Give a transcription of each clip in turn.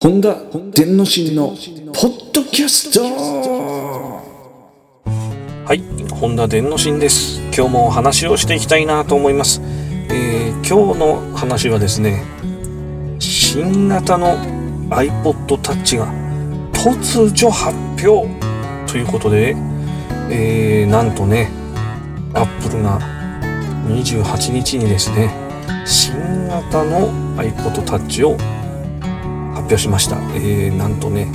本田伝之進のポッドキャストはい、本田伝之進です。今日もお話をしていきたいなと思います。えー今日の話はですね、新型の iPod Touch が突如発表ということで、えーなんとね、Apple が28日にですね、新型の iPod Touch を表しました。えーなんとね、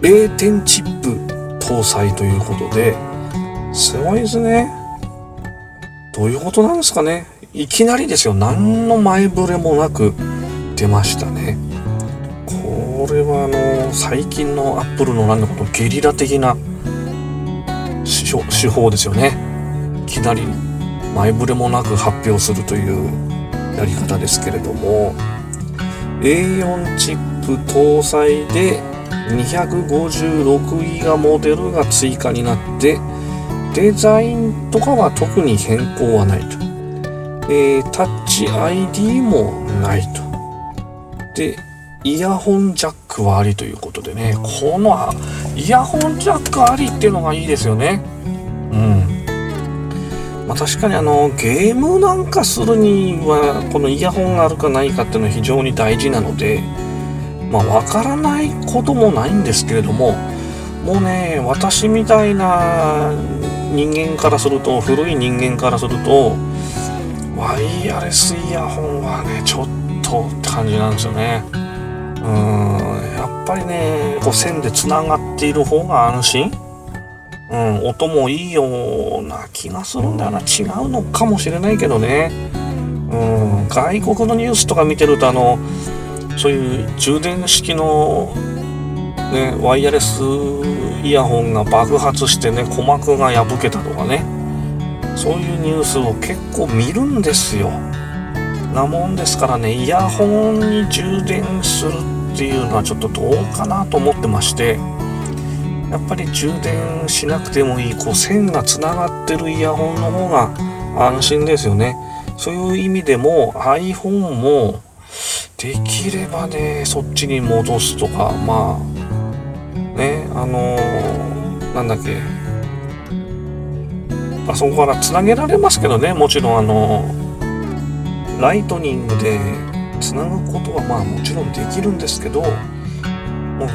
A10 チップ搭載ということで、すごいですね。どういうことなんですかね。いきなりですよ。何の前触れもなく出ましたね。これはあの、最近のアップルのなんだことゲリラ的な手法手法ですよね。いきなり前触れもなく発表するというやり方ですけれども、A4 チップ搭載で256ギガモデルが追加になってデザインとかは特に変更はないと、えータッチ ID もないと。でイヤホンジャックはありということでね。このイヤホンジャックありっていうのがいいですよね。うん。まあ確かにあのゲームなんかするにはこのイヤホンがあるかないかっていうのは非常に大事なのでまあわからないこともないんですけれどももうね私みたいな人間からすると古い人間からするとワイヤレスイヤホンはねちょっとって感じなんですよね。うーんやっぱりねこう線でつながっている方が安心。うん、音もいいような気がするんだよな。違うのかもしれないけどね、うん、外国のニュースとか見てるとあのそういう充電式の、ね、ワイヤレスイヤホンが爆発してね鼓膜が破けたとかね。そういうニュースを結構見るんですよ。なもんですからねイヤホンに充電するっていうのはちょっとどうかなと思ってましてやっぱり充電しなくてもいいこう線がつながってるイヤホンの方が安心ですよね。そういう意味でも iPhone もきればねそっちに戻すとかまあねあのーなんだっけ。あそこからつなげられますけどねもちろんあのライトニングでつなぐことはまあもちろんできるんですけどもう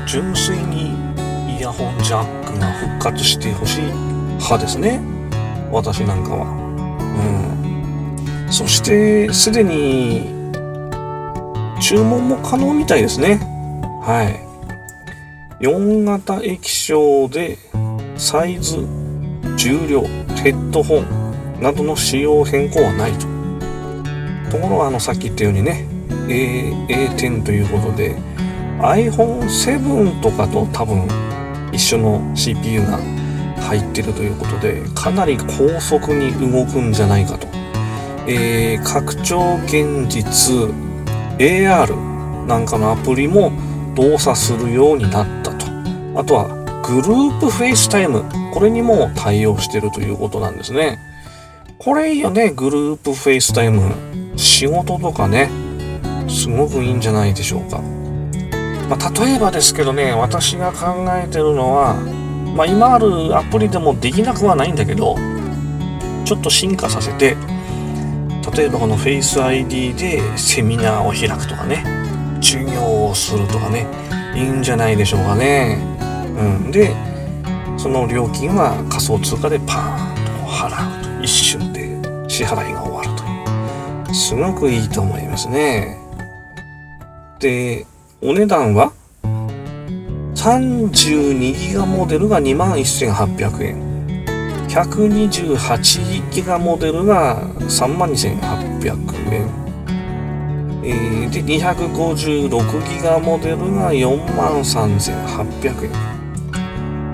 純粋にイヤホンジャックが復活してほしい派ですね。私なんかは。うん。そしてすでに注文も可能みたいですね。はい。4型液晶でサイズ重量ヘッドホンなどの仕様変更はないと。ところがあのさっき言ったようにね A A10 ということで iPhone7 とかと多分一緒の CPU が入ってるということでかなり高速に動くんじゃないかと、えー拡張現実 AR なんかのアプリも動作するようになったと。あとはグループ FaceTime。これにも対応してるということなんですね。これいいよね。グループ FaceTime。仕事とかね。すごくいいんじゃないでしょうか。まあ、例えばですけどね私が考えてるのは、まあ、今あるアプリでもできなくはないんだけどちょっと進化させて例えばこの Face ID でセミナーを開くとかね。授業をするとかね。いいんじゃないでしょうかね。うん、でその料金は仮想通貨でパーンと払うと。一瞬で支払いが終わると。いうすごくいいと思いますね。でお値段は？32ギガモデルが21,800円。128ギガモデルが32,800円、えーで256ギガモデルが43,800円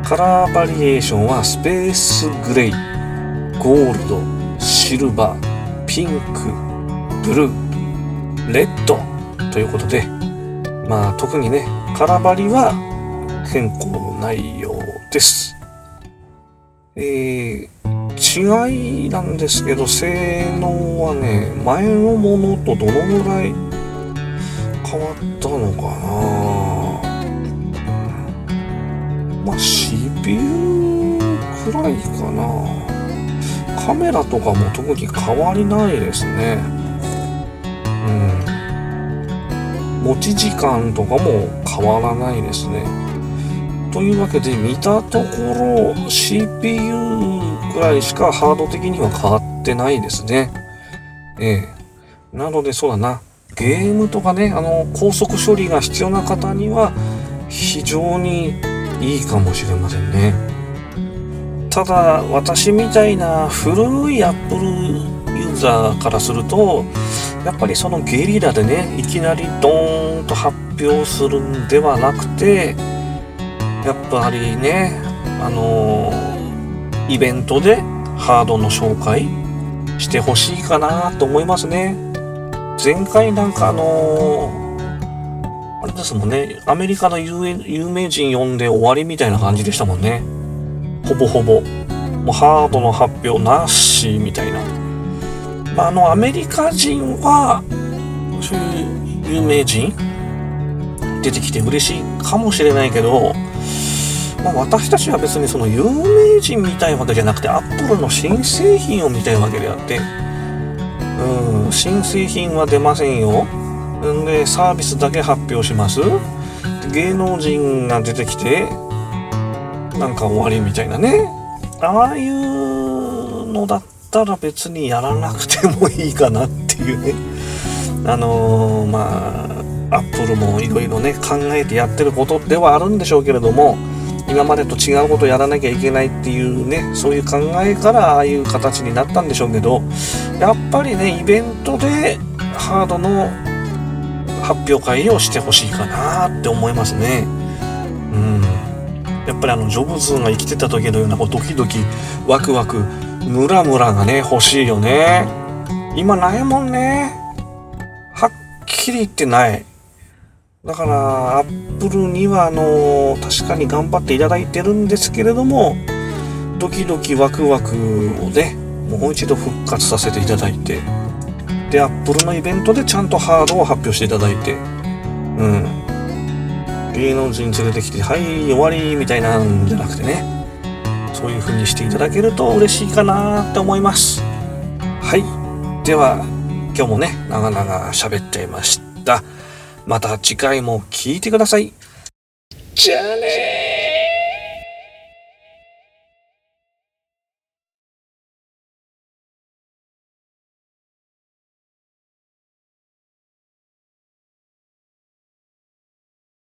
カラーバリエーションはスペースグレイゴールドシルバーピンクブルーレッドということでまあ特にねカラバリは変更ないようです。えー、違いなんですけど性能はね前のものとどのぐらい変わったのかな。まあ CPU くらいかな。カメラとかも特に変わりないですね。うん。持ち時間とかも変わらないですね。というわけで見たところ CPU くらいしかハード的には変わってないですね。ええ。なのでそうだな。ゲームとかねあの高速処理が必要な方には非常にいいかもしれませんね。ただ私みたいな古い Apple ユーザーからするとやっぱりそのゲリラでねいきなりドーンと発表するんではなくてやっぱりねあのイベントでハードの紹介してほしいかなと思いますね。前回なんかあのあれですもんねアメリカの有名人呼んで終わりみたいな感じでしたもんね。ほぼほぼ。もうハードの発表なしみたいな、まあ、あのアメリカ人はそういう有名人出てきて嬉しいかもしれないけどまあ、私たちは別にその有名人みたいわけじゃなくてアップルの新製品を見たいわけであってうん新製品は出ませんよ。んでサービスだけ発表します。芸能人が出てきてなんか終わりみたいなね。ああいうのだったら別にやらなくてもいいかなっていうね。あのー、まあアップルもいろいろね考えてやってることではあるんでしょうけれども今までと違うことをやらなきゃいけないっていうねそういう考えからああいう形になったんでしょうけどやっぱりねイベントでハードの発表会をしてほしいかなって思いますね。うん。やっぱりあのジョブズが生きてた時のようなこうドキドキワクワクムラムラがね欲しいよね。今ないもんね。はっきり言ってない。だから、アップルには、あの、確かに頑張っていただいてるんですけれども、ドキドキワクワクをね、もう一度復活させていただいて、で、アップルのイベントでちゃんとハードを発表していただいて、うん。芸能人連れてきて、はい、終わり、みたいなんじゃなくてね、そういう風にしていただけると嬉しいかなって思います。はい。では、今日もね、長々喋っていました。また次回も聴いてください。じゃあね